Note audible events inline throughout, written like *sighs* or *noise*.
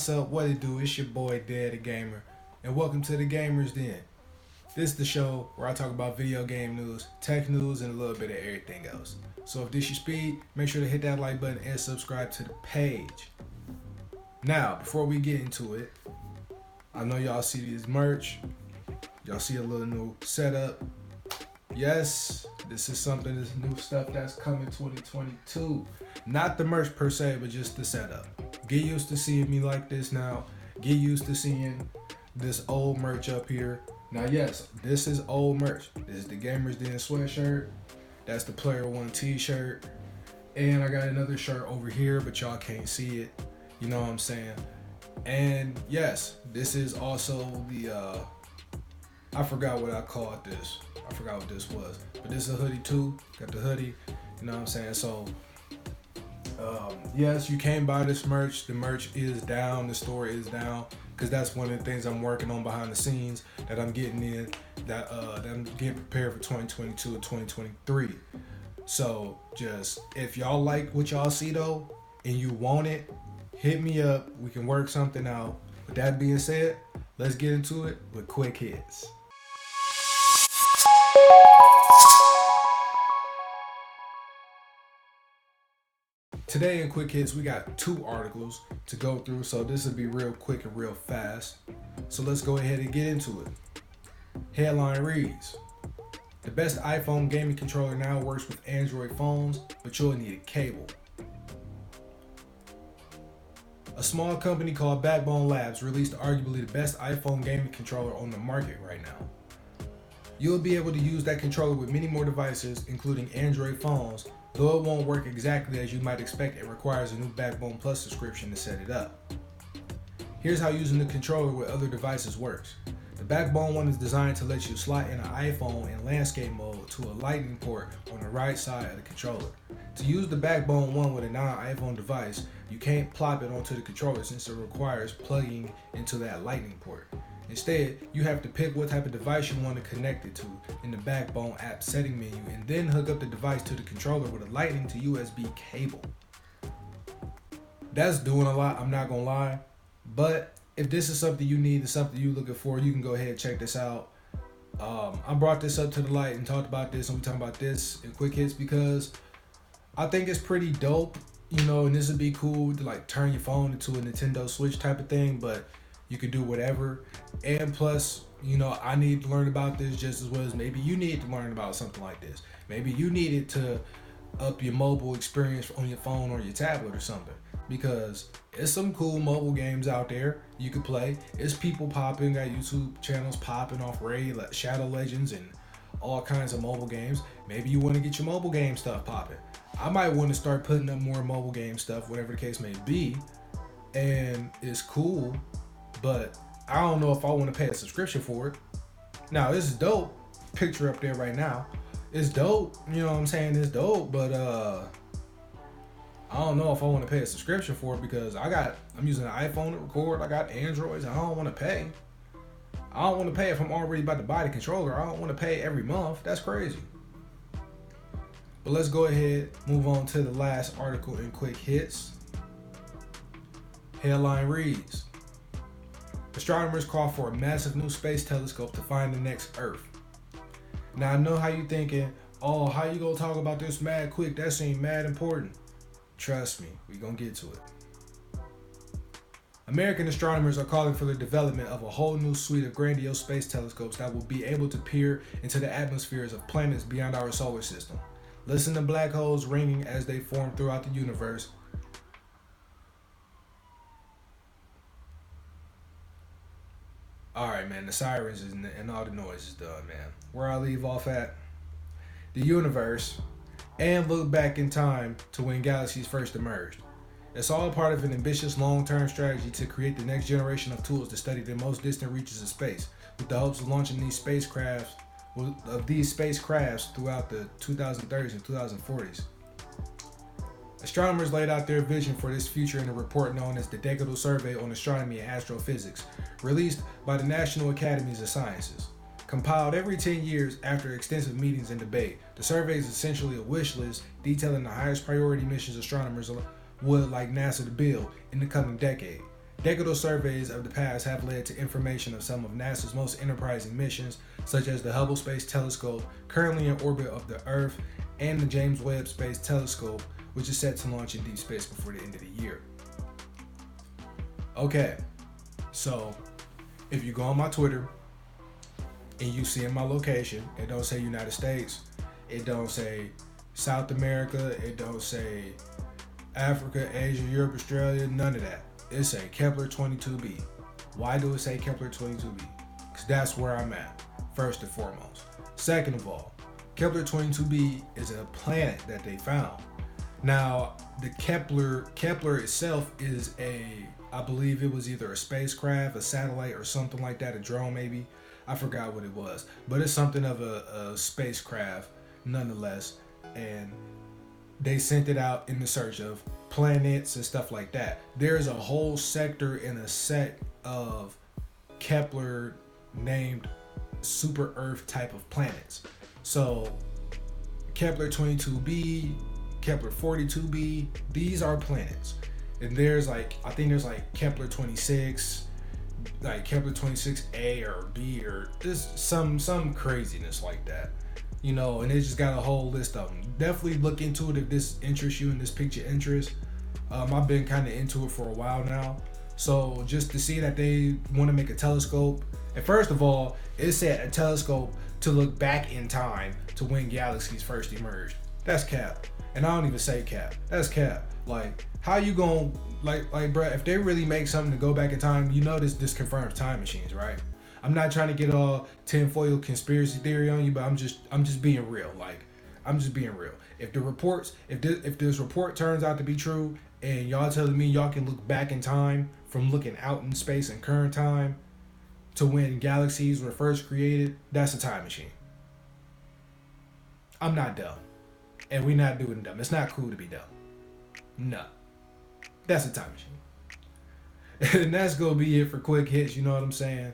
What's up? What it do? It's your boy Dev the Gamer, and welcome to the Gamers Den. This is the show where I talk about video game news, tech news, and a little bit of everything else. So if this your speed, make sure to hit that like button and subscribe to the page. Now, before we get into it, I know y'all see this merch. Y'all see a little new setup. Yes, this is something, this new stuff that's coming 2022. Not the merch per se, but just the setup. Get used to seeing me like this now. Get used to seeing this old merch up here. Now, yes, this is old merch. This is the Gamers Den sweatshirt. That's the Player One t-shirt. And I got another shirt over here, but y'all can't see it. You know what I'm saying? And yes, this is also the uh I forgot what I called this. I forgot what this was. But this is a hoodie too. Got the hoodie. You know what I'm saying? So um, yes, you can buy this merch. The merch is down. The store is down because that's one of the things I'm working on behind the scenes that I'm getting in. That uh, that I'm getting prepared for 2022 and 2023. So just if y'all like what y'all see though, and you want it, hit me up. We can work something out. With that being said, let's get into it with quick hits. Today in Quick Hits, we got two articles to go through, so this will be real quick and real fast. So let's go ahead and get into it. Headline reads The best iPhone gaming controller now works with Android phones, but you'll need a cable. A small company called Backbone Labs released arguably the best iPhone gaming controller on the market right now. You'll be able to use that controller with many more devices, including Android phones, Though it won't work exactly as you might expect, it requires a new Backbone Plus subscription to set it up. Here's how using the controller with other devices works. The Backbone one is designed to let you slot in an iPhone in landscape mode to a lightning port on the right side of the controller. To use the Backbone one with a non-iPhone device, you can't plop it onto the controller since it requires plugging into that lightning port. Instead, you have to pick what type of device you want to connect it to in the Backbone app setting menu and then hook up the device to the controller with a lightning to USB cable. That's doing a lot, I'm not gonna lie. But if this is something you need, and something you're looking for, you can go ahead and check this out. Um, I brought this up to the light and talked about this, and we talking about this in quick hits because I think it's pretty dope, you know, and this would be cool to like turn your phone into a Nintendo Switch type of thing, but you could do whatever. And plus, you know, I need to learn about this just as well as maybe you need to learn about something like this. Maybe you needed to up your mobile experience on your phone or your tablet or something. Because it's some cool mobile games out there you could play. It's people popping, got YouTube channels popping off Raid, Shadow Legends, and all kinds of mobile games. Maybe you want to get your mobile game stuff popping. I might want to start putting up more mobile game stuff, whatever the case may be. And it's cool but I don't know if I want to pay a subscription for it. Now this is dope. Picture up there right now. It's dope. You know what I'm saying? It's dope, but uh I don't know if I want to pay a subscription for it because I got I'm using an iPhone to record. I got Androids. I don't want to pay. I don't want to pay if I'm already about to buy the controller. I don't want to pay every month. That's crazy. But let's go ahead, move on to the last article in quick hits. Headline reads Astronomers call for a massive new space telescope to find the next Earth. Now I know how you thinking, oh, how you gonna talk about this mad quick? That seemed mad important. Trust me, we gonna get to it. American astronomers are calling for the development of a whole new suite of grandiose space telescopes that will be able to peer into the atmospheres of planets beyond our solar system. Listen to black holes ringing as they form throughout the universe All right, man. The sirens and, all the noise is done, man. Where I leave off at, the universe, and look back in time to when galaxies first emerged. It's all part of an ambitious long-term strategy to create the next generation of tools to study the most distant reaches of space, with the hopes of launching these spacecrafts of these spacecrafts throughout the 2030s and 2040s. Astronomers laid out their vision for this future in a report known as the Decadal Survey on Astronomy and Astrophysics, released by the National Academies of Sciences. Compiled every 10 years after extensive meetings and debate, the survey is essentially a wish list detailing the highest priority missions astronomers would like NASA to build in the coming decade. Decadal surveys of the past have led to information of some of NASA's most enterprising missions, such as the Hubble Space Telescope, currently in orbit of the Earth, and the James Webb Space Telescope, which is set to launch in deep space before the end of the year. Okay, so if you go on my Twitter and you see in my location, it don't say United States, it don't say South America, it don't say Africa, Asia, Europe, Australia, none of that. It say Kepler 22b. Why do it say Kepler 22b? Because that's where I'm at, first and foremost. Second of all, Kepler 22b is a planet that they found. Now, the Kepler Kepler itself is a I believe it was either a spacecraft, a satellite, or something like that, a drone maybe. I forgot what it was, but it's something of a, a spacecraft nonetheless. And they sent it out in the search of planets and stuff like that. There's a whole sector and a set of Kepler named super Earth type of planets. So Kepler 22b, Kepler 42b, these are planets. And there's like I think there's like Kepler 26, like Kepler 26a or b or just some some craziness like that you know, and it just got a whole list of them. Definitely look into it if this interests you and this picture interest. Um, I've been kind of into it for a while now. So just to see that they want to make a telescope, and first of all, it said a telescope to look back in time to when galaxies first emerged. That's cap, and I don't even say cap. That's cap. Like, how you gonna like like, bro? If they really make something to go back in time, you know this this confirms time machines, right? I'm not trying to get all tinfoil conspiracy theory on you, but I'm just I'm just being real. Like I'm just being real. If the reports, if this, if this report turns out to be true, and y'all telling me y'all can look back in time from looking out in space in current time to when galaxies were first created, that's a time machine. I'm not dumb, and we're not doing dumb. It's not cool to be dumb. No, that's a time machine. *laughs* and that's gonna be it for quick hits. You know what I'm saying?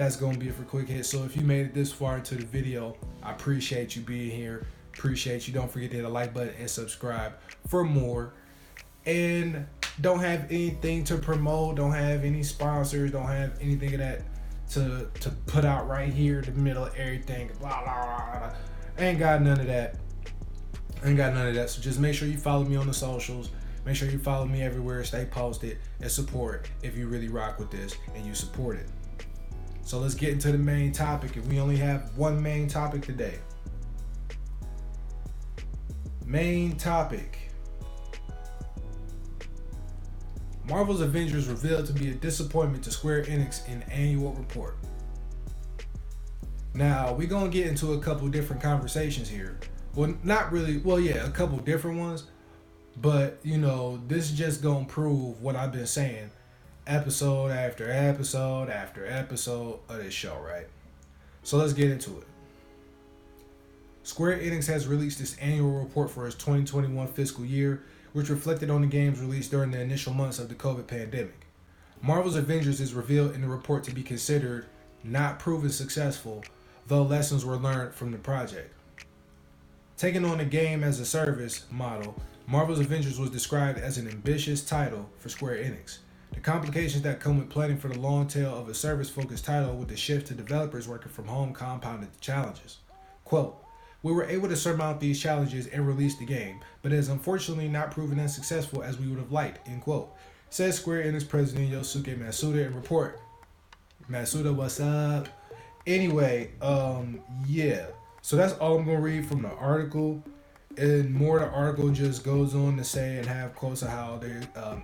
that's gonna be it for quick hits. So if you made it this far into the video, I appreciate you being here. Appreciate you. Don't forget to hit the like button and subscribe for more. And don't have anything to promote. Don't have any sponsors. Don't have anything of that to to put out right here in the middle of everything. Blah blah blah. blah. Ain't got none of that. Ain't got none of that. So just make sure you follow me on the socials. Make sure you follow me everywhere. Stay posted and support if you really rock with this and you support it. So let's get into the main topic. And we only have one main topic today. Main topic Marvel's Avengers revealed to be a disappointment to Square Enix in annual report. Now, we're going to get into a couple different conversations here. Well, not really. Well, yeah, a couple different ones. But, you know, this is just to prove what I've been saying episode after episode after episode of this show, right? So let's get into it. Square Enix has released its annual report for its 2021 fiscal year, which reflected on the games released during the initial months of the COVID pandemic. Marvel's Avengers is revealed in the report to be considered not proven successful, though lessons were learned from the project. Taking on a game as a service model, Marvel's Avengers was described as an ambitious title for Square Enix the complications that come with planning for the long tail of a service focused title with the shift to developers working from home compounded the challenges. Quote, we were able to surmount these challenges and release the game, but it has unfortunately not proven as successful as we would have liked, end quote. Says Square Enix president Yosuke Matsuda in report. Matsuda, what's up? Anyway, um, yeah. So that's all I'm gonna read from the article. And more the article just goes on to say and have quotes of how they um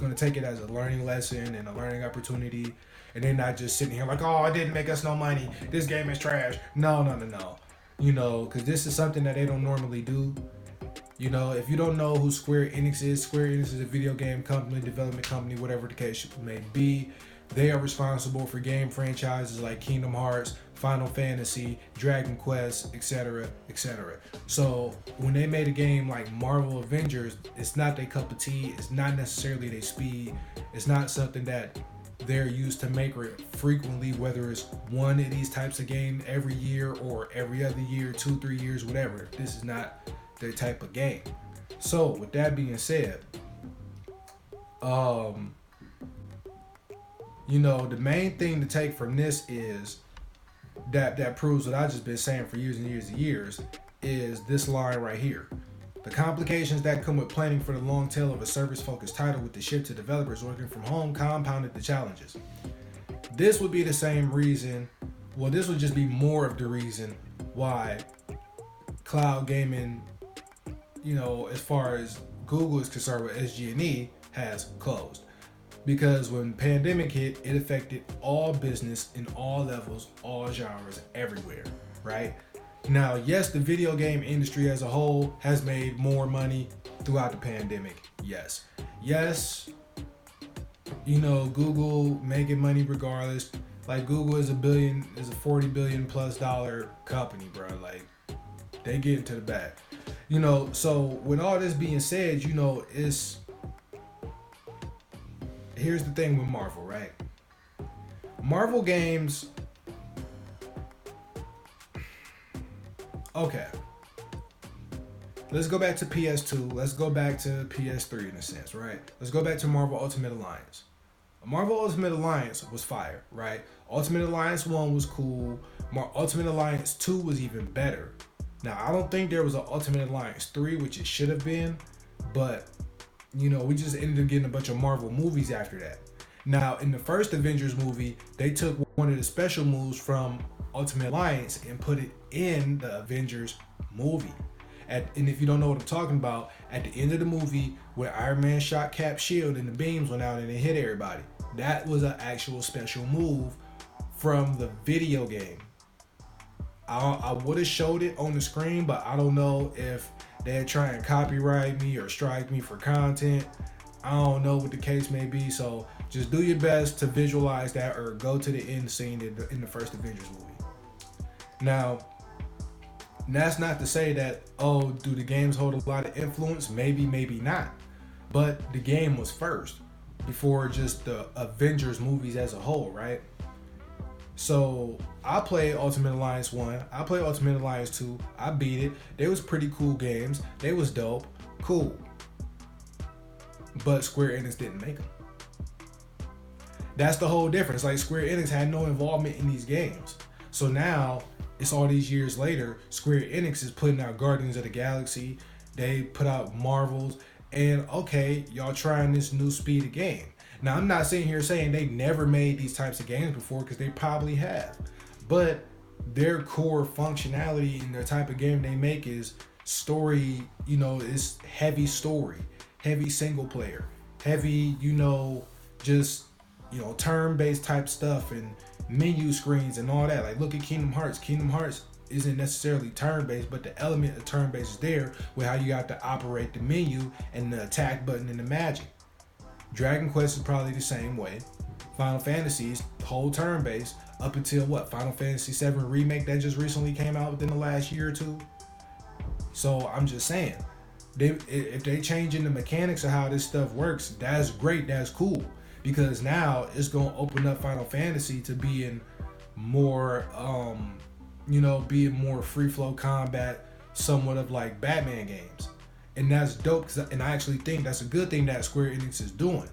to take it as a learning lesson and a learning opportunity, and they're not just sitting here like, oh, it didn't make us no money. This game is trash. No, no, no, no. You know, because this is something that they don't normally do. You know, if you don't know who Square Enix is, Square Enix is a video game company, development company, whatever the case may be. They are responsible for game franchises like Kingdom Hearts, Final Fantasy, Dragon Quest, etc., etc. So when they made a game like Marvel Avengers, it's not their cup of tea. It's not necessarily their speed. It's not something that they're used to make frequently, whether it's one of these types of game every year or every other year, two, three years, whatever. This is not their type of game. So with that being said, um, you know, the main thing to take from this is that that proves what I've just been saying for years and years and years is this line right here. The complications that come with planning for the long tail of a service focused title with the shift to developers working from home compounded the challenges. This would be the same reason, well, this would just be more of the reason why cloud gaming, you know, as far as Google is concerned with SG&E, has closed. Because when pandemic hit, it affected all business in all levels, all genres, everywhere, right? Now, yes, the video game industry as a whole has made more money throughout the pandemic. Yes. Yes, you know, Google making money regardless. Like Google is a billion is a 40 billion plus dollar company, bro. Like they get into the bag. You know, so with all this being said, you know, it's here's the thing with Marvel, right? Marvel games Okay. Let's go back to PS2. Let's go back to PS3 in a sense, right? Let's go back to Marvel Ultimate Alliance. Marvel Ultimate Alliance was fire, right? Ultimate Alliance 1 was cool. Mar- Ultimate Alliance 2 was even better. Now, I don't think there was an Ultimate Alliance 3, which it should have been, but you know, we just ended up getting a bunch of Marvel movies after that. Now, in the first Avengers movie, they took one of the special moves from Ultimate Alliance and put it in the Avengers movie. At, and if you don't know what I'm talking about, at the end of the movie, where Iron Man shot Cap shield and the beams went out and it hit everybody, that was an actual special move from the video game. I, I would have showed it on the screen, but I don't know if they'd try and copyright me or strike me for content. I don't know what the case may be. So just do your best to visualize that or go to the end scene in the, in the first Avengers movie. Now, that's not to say that, oh, do the games hold a lot of influence? Maybe, maybe not. But the game was first before just the Avengers movies as a whole, right? So I played Ultimate Alliance 1, I played Ultimate Alliance 2, I beat it. They was pretty cool games. They was dope. Cool. But Square Enix didn't make them. That's the whole difference. Like Square Enix had no involvement in these games. So now it's all these years later, Square Enix is putting out Guardians of the Galaxy. They put out Marvels, and okay, y'all trying this new speed of game. Now, I'm not sitting here saying they've never made these types of games before because they probably have, but their core functionality and the type of game they make is story. You know, it's heavy story, heavy single player, heavy. You know, just you know turn-based type stuff and menu screens and all that. Like look at Kingdom Hearts. Kingdom Hearts isn't necessarily turn-based, but the element of turn-based is there with how you got to operate the menu and the attack button and the magic. Dragon Quest is probably the same way. Final Fantasies whole turn-based up until what Final Fantasy VII remake that just recently came out within the last year or two. So I'm just saying, they if they changing the mechanics of how this stuff works, that's great, that's cool because now it's going to open up Final Fantasy to being more, um, you know, being more free flow combat, somewhat of like Batman games, and that's dope. and I actually think that's a good thing that Square Enix is doing.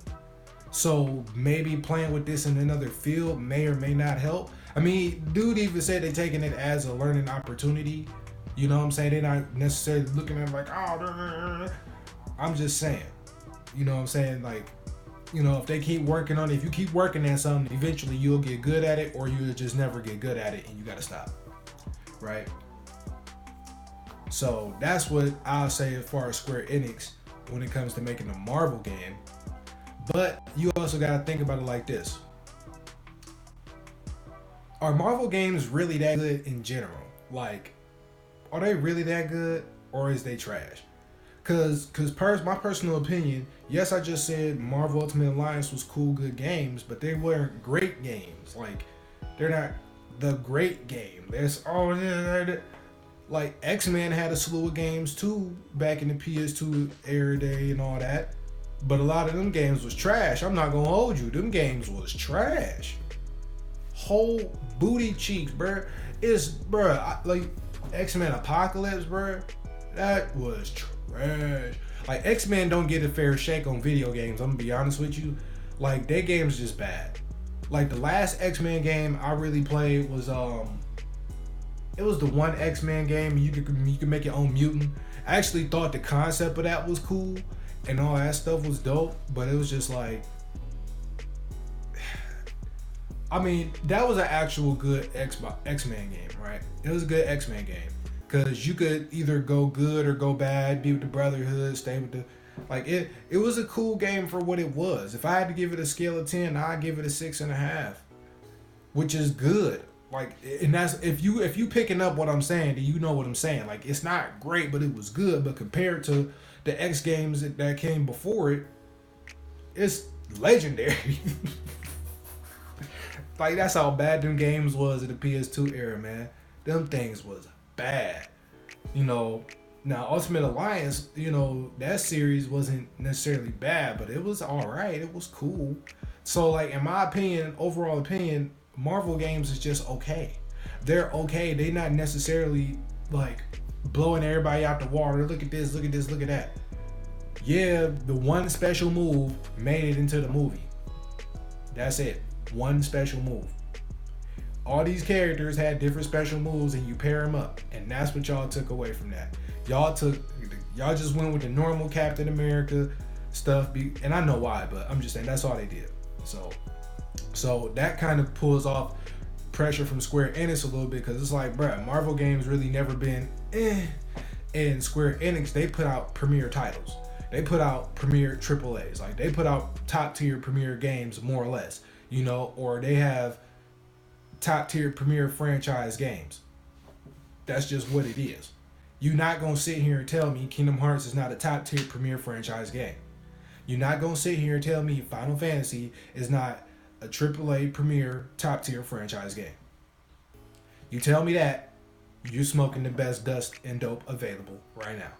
So maybe playing with this in another field may or may not help. I mean, dude even said they're taking it as a learning opportunity. You know what I'm saying? They're not necessarily looking at like, oh, I'm just saying. You know what I'm saying? Like, you know, if they keep working on it, if you keep working at something, eventually you'll get good at it or you'll just never get good at it and you got to stop. Right? So that's what I'll say as far as Square Enix when it comes to making a Marvel game. But you also got to think about it like this Are Marvel games really that good in general? Like, are they really that good or is they trash? Cause, cause, pers- my personal opinion, yes, I just said Marvel Ultimate Alliance was cool, good games, but they weren't great games. Like, they're not the great game. There's all oh, like X Men had a slew of games too back in the PS2 era day and all that, but a lot of them games was trash. I'm not gonna hold you. Them games was trash. Whole booty cheeks, bruh. It's bruh like X Men Apocalypse, bruh. That was trash. Like X Men don't get a fair shake on video games. I'm gonna be honest with you. Like their game's just bad. like the last X-Men game I really played was um it was the one X-Men game you could you could make your own mutant. I actually thought the concept of that was cool and all that stuff was dope, but it was just like *sighs* I mean, that was an actual good Xbox X-Men game, right? It was a good X-Men game because you could either go good or go bad, be with the Brotherhood, stay with the like it. It was a cool game for what it was. If I had to give it a scale of ten, I'd give it a six and a half, which is good. Like, and that's if you if you picking up what I'm saying, then you know what I'm saying. Like, it's not great, but it was good. But compared to the X games that, that came before it, it's legendary. *laughs* Like that's how bad them games was in the PS2 era, man. Them things was bad. You know, now Ultimate Alliance, you know, that series wasn't necessarily bad, but it was all right. It was cool. So like in my opinion, overall opinion, Marvel games is just okay. They're okay. They're not necessarily like blowing everybody out the water. Look at this, look at this, look at that. Yeah, the one special move made it into the movie. That's it one special move. All these characters had different special moves, and you pair them up, and that's what y'all took away from that. Y'all took, y'all just went with the normal Captain America stuff, and I know why, but I'm just saying that's all they did. So, so that kind of pulls off pressure from Square Enix a little bit because it's like, bruh, Marvel games really never been eh. And Square Enix, they put out premier titles. They put out premier triple A's. Like they put out top tier premier games more or less you know, or they have top tier premier franchise games. That's just what it is. You're not gonna sit here and tell me Kingdom Hearts is not a top tier premier franchise game. You're not gonna sit here and tell me Final Fantasy is not a AAA premier top tier franchise game. You tell me that, you're smoking the best dust and dope available right now.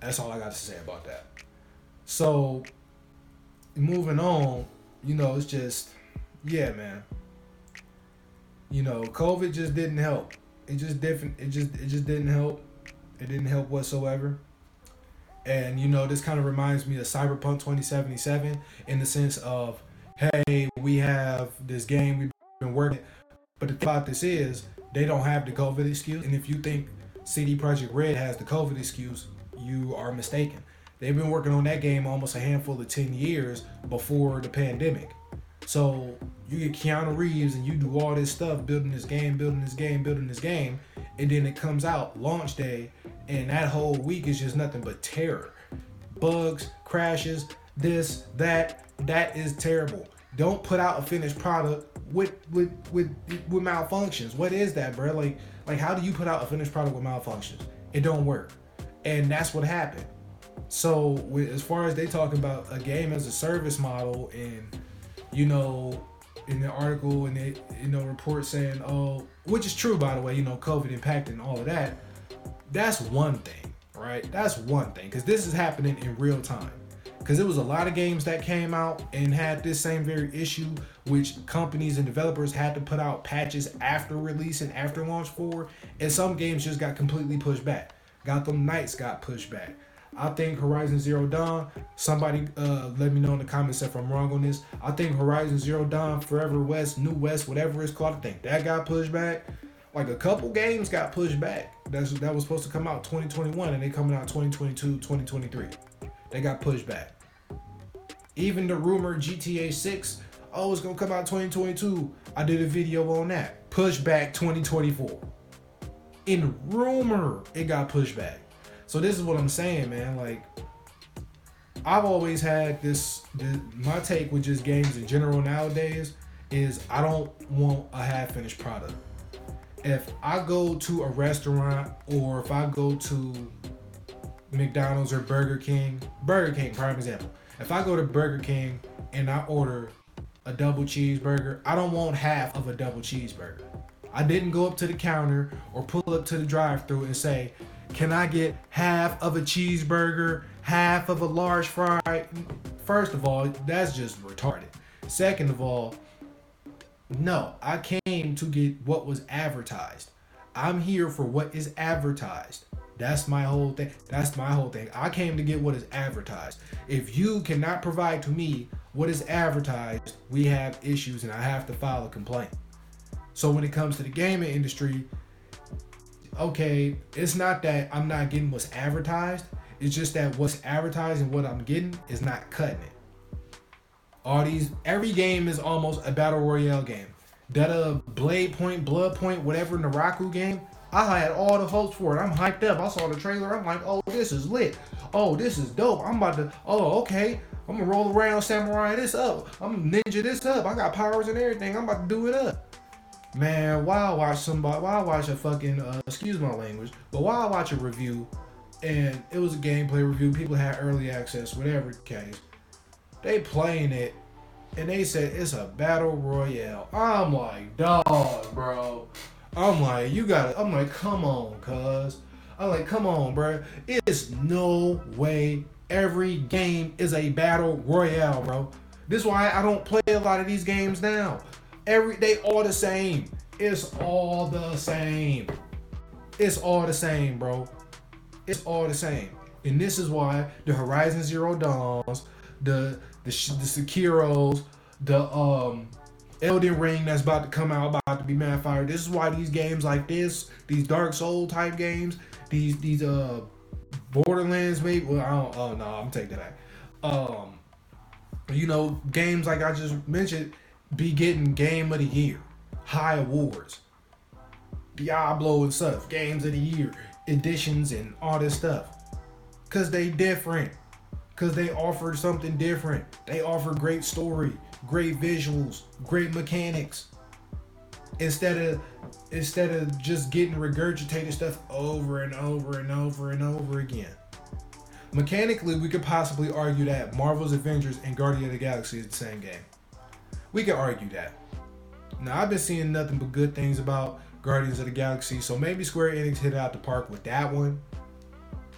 That's all I got to say about that. So, moving on, you know, it's just yeah, man. You know, COVID just didn't help. It just different. It just it just didn't help. It didn't help whatsoever. And you know, this kind of reminds me of Cyberpunk 2077 in the sense of, hey, we have this game we've been working, but the thing about this is they don't have the COVID excuse. And if you think CD Projekt Red has the COVID excuse, you are mistaken. They've been working on that game almost a handful of 10 years before the pandemic. So you get Keanu Reeves and you do all this stuff, building this game, building this game, building this game, and then it comes out launch day, and that whole week is just nothing but terror, bugs, crashes, this, that. That is terrible. Don't put out a finished product with with with with malfunctions. What is that, bro? Like like how do you put out a finished product with malfunctions? It don't work, and that's what happened. So as far as they talking about a game as a service model and you know, in the article and they, you know, report saying, oh, which is true by the way, you know, COVID impacting all of that. That's one thing, right? That's one thing because this is happening in real time. Because it was a lot of games that came out and had this same very issue, which companies and developers had to put out patches after release and after launch for, and some games just got completely pushed back. Gotham Knights got pushed back. I think Horizon Zero Dawn. Somebody uh, let me know in the comments if I'm wrong on this. I think Horizon Zero Dawn, Forever West, New West, whatever it's called. I think that got pushed back. Like a couple games got pushed back. That's that was supposed to come out 2021 and they coming out 2022, 2023. They got pushed back. Even the rumor GTA 6, oh, it's gonna come out 2022. I did a video on that. Push back 2024. In rumor, it got pushed back. So this is what I'm saying, man. Like I've always had this, this my take with just games in general nowadays is I don't want a half finished product. If I go to a restaurant or if I go to McDonald's or Burger King, Burger King, prime example. If I go to Burger King and I order a double cheeseburger, I don't want half of a double cheeseburger. I didn't go up to the counter or pull up to the drive through and say, can I get half of a cheeseburger, half of a large fry? First of all, that's just retarded. Second of all, no, I came to get what was advertised. I'm here for what is advertised. That's my whole thing. That's my whole thing. I came to get what is advertised. If you cannot provide to me what is advertised, we have issues and I have to file a complaint. So when it comes to the gaming industry, okay, it's not that I'm not getting what's advertised. It's just that what's advertised and what I'm getting is not cutting it. All these, every game is almost a battle royale game. That uh Blade Point, Blood Point, whatever Naraka game, I had all the hopes for it. I'm hyped up. I saw the trailer. I'm like, oh, this is lit. Oh, this is dope. I'm about to. Oh, okay. I'm gonna roll around samurai this up. I'm ninja this up. I got powers and everything. I'm about to do it up. Man, why watch somebody? Why watch a fucking? Uh, excuse my language, but why watch a review, and it was a gameplay review. People had early access, whatever the case. They playing it, and they said it's a battle royale. I'm like, dog, bro. I'm like, you gotta. I'm like, come on, cuz. I'm like, come on, bro. It's no way every game is a battle royale, bro. This is why I don't play a lot of these games now. Every they all the same. It's all the same. It's all the same, bro. It's all the same. And this is why the Horizon Zero Dawns, the the the Sekiro's, the um Elden Ring that's about to come out, about to be mad fire. This is why these games like this, these Dark Soul type games, these these uh Borderlands maybe. Well, I don't. Oh no, I'm taking that. Um, you know, games like I just mentioned be getting Game of the Year, high awards, Diablo and stuff, Games of the Year editions and all this stuff, cause they different, cause they offer something different. They offer great story, great visuals, great mechanics. Instead of instead of just getting regurgitated stuff over and over and over and over again. Mechanically, we could possibly argue that Marvel's Avengers and Guardian of the Galaxy is the same game. We could argue that. Now, I've been seeing nothing but good things about Guardians of the Galaxy, so maybe Square Enix hit out the park with that one,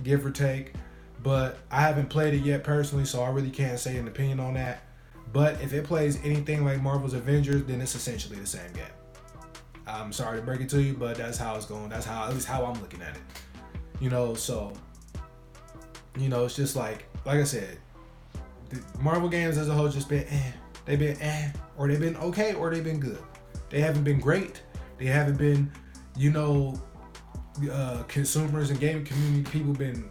give or take. But I haven't played it yet personally, so I really can't say an opinion on that. But if it plays anything like Marvel's Avengers, then it's essentially the same game. I'm sorry to break it to you, but that's how it's going. That's how at least how I'm looking at it. You know, so you know, it's just like like I said, Marvel games as a whole just been eh. They've been eh, or they've been okay, or they've been good. They haven't been great. They haven't been, you know, uh, consumers and gaming community people been.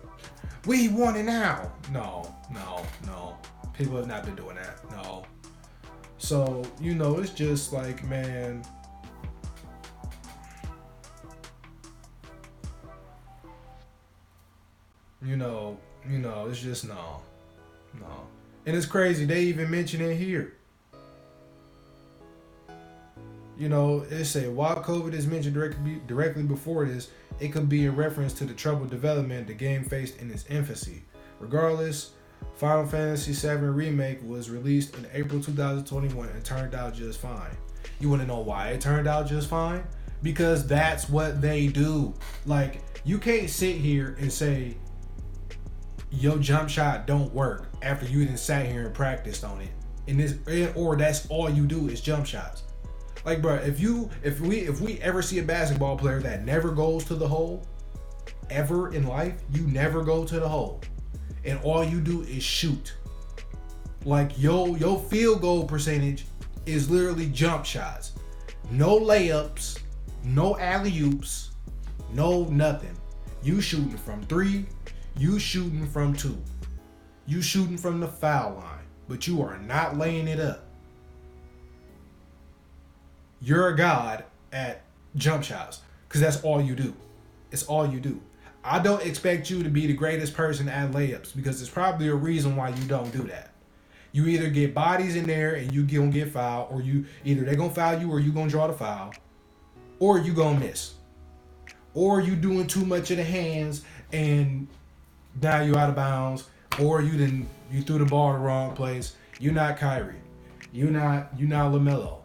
We want it now. No, no, no. People have not been doing that. No. So you know, it's just like man You know, you know, it's just no, no. And it's crazy. They even mention it here. You know, it say while COVID is mentioned directly directly before this, it could be a reference to the troubled development the game faced in its infancy. Regardless, Final Fantasy VII Remake was released in April 2021 and turned out just fine. You want to know why it turned out just fine? Because that's what they do. Like, you can't sit here and say your jump shot don't work after you even sat here and practiced on it. And this or that's all you do is jump shots. Like bro, if you if we if we ever see a basketball player that never goes to the hole ever in life, you never go to the hole. And all you do is shoot. Like yo your field goal percentage is literally jump shots. No layups, no alley oops, no nothing. You shooting from three, you shooting from two. You shooting from the foul line, but you are not laying it up. You're a god at jump shots because that's all you do. It's all you do. I don't expect you to be the greatest person at layups because there's probably a reason why you don't do that. You either get bodies in there and you gonna get fouled, or you either they're gonna foul you or you gonna draw the foul, or you gonna miss, or you doing too much of the hands and now you out of bounds, or you didn't you threw the ball in the wrong place. You're not Kyrie. You're not you not LaMelo.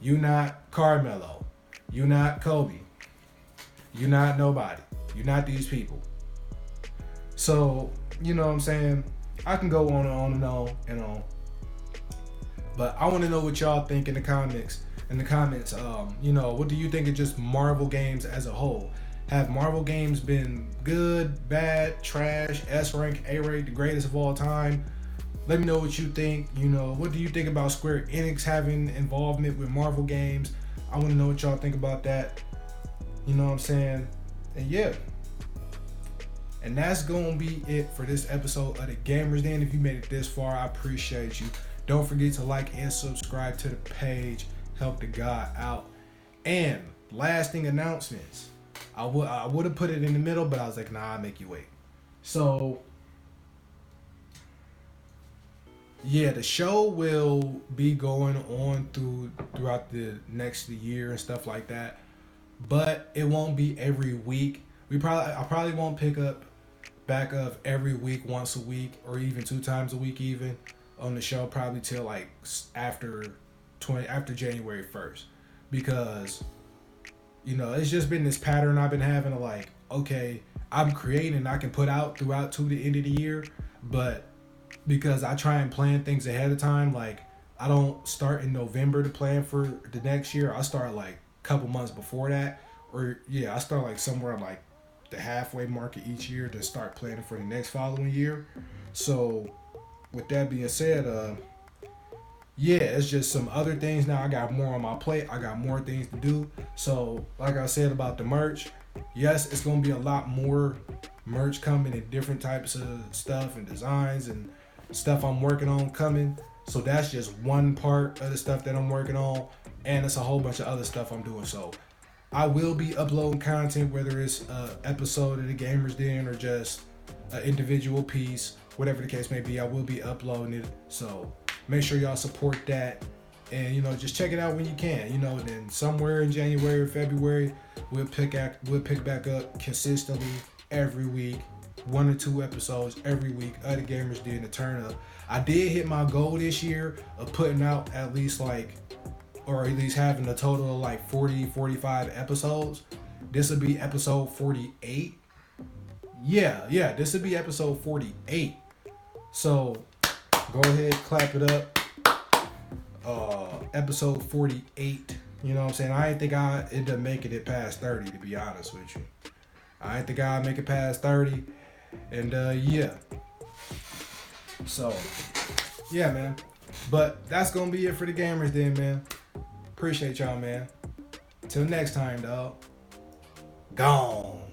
You're not Carmelo. You're not Kobe. You're not nobody. You're not these people. So, you know what I'm saying? I can go on and on and on and on. But I want to know what y'all think in the comments. In the comments, um, you know, what do you think of just Marvel games as a whole? Have Marvel games been good, bad, trash, S rank, A rank, the greatest of all time? Let me know what you think. You know, what do you think about Square Enix having involvement with Marvel games? I want to know what y'all think about that. You know what I'm saying? And yeah. And that's gonna be it for this episode of the Gamers Den. If you made it this far, I appreciate you. Don't forget to like and subscribe to the page. Help the guy out. And lasting announcements. I would I would have put it in the middle, but I was like, nah, I'll make you wait. So yeah, the show will be going on through throughout the next year and stuff like that. But it won't be every week. We probably I probably won't pick up back up every week, once a week, or even two times a week, even on the show. Probably till like after twenty after January first, because you know it's just been this pattern I've been having of like, okay, I'm creating, I can put out throughout to the end of the year, but because I try and plan things ahead of time. Like I don't start in November to plan for the next year. I start like couple months before that, or yeah, I start like somewhere like the halfway market each year to start planning for the next following year. So with that being said, uh yeah, it's just some other things now. I got more on my plate. I got more things to do. So, like I said about the merch, yes, it's gonna be a lot more merch coming and different types of stuff and designs and stuff I'm working on coming. So that's just one part of the stuff that I'm working on, and it's a whole bunch of other stuff I'm doing. So I will be uploading content, whether it's an episode of the Gamers Den or just an individual piece, whatever the case may be. I will be uploading it. So make sure y'all support that, and you know just check it out when you can. You know, then somewhere in January or February, we'll pick at we'll pick back up consistently every week one or two episodes every week of the Gamers Den to turn up. I did hit my goal this year of putting out at least like, or at least having a total of like 40, 45 episodes. This would be episode 48. Yeah, yeah, this would be episode 48. So go ahead, clap it up. Uh, episode 48. You know what I'm saying? I didn't think I ended up making it past 30, to be honest with you. I didn't think I'd make it past 30. And uh, yeah. So, yeah, man. But that's gonna be it for the Gamers Den, man. Appreciate y'all, man. Till next time, dog. Gone.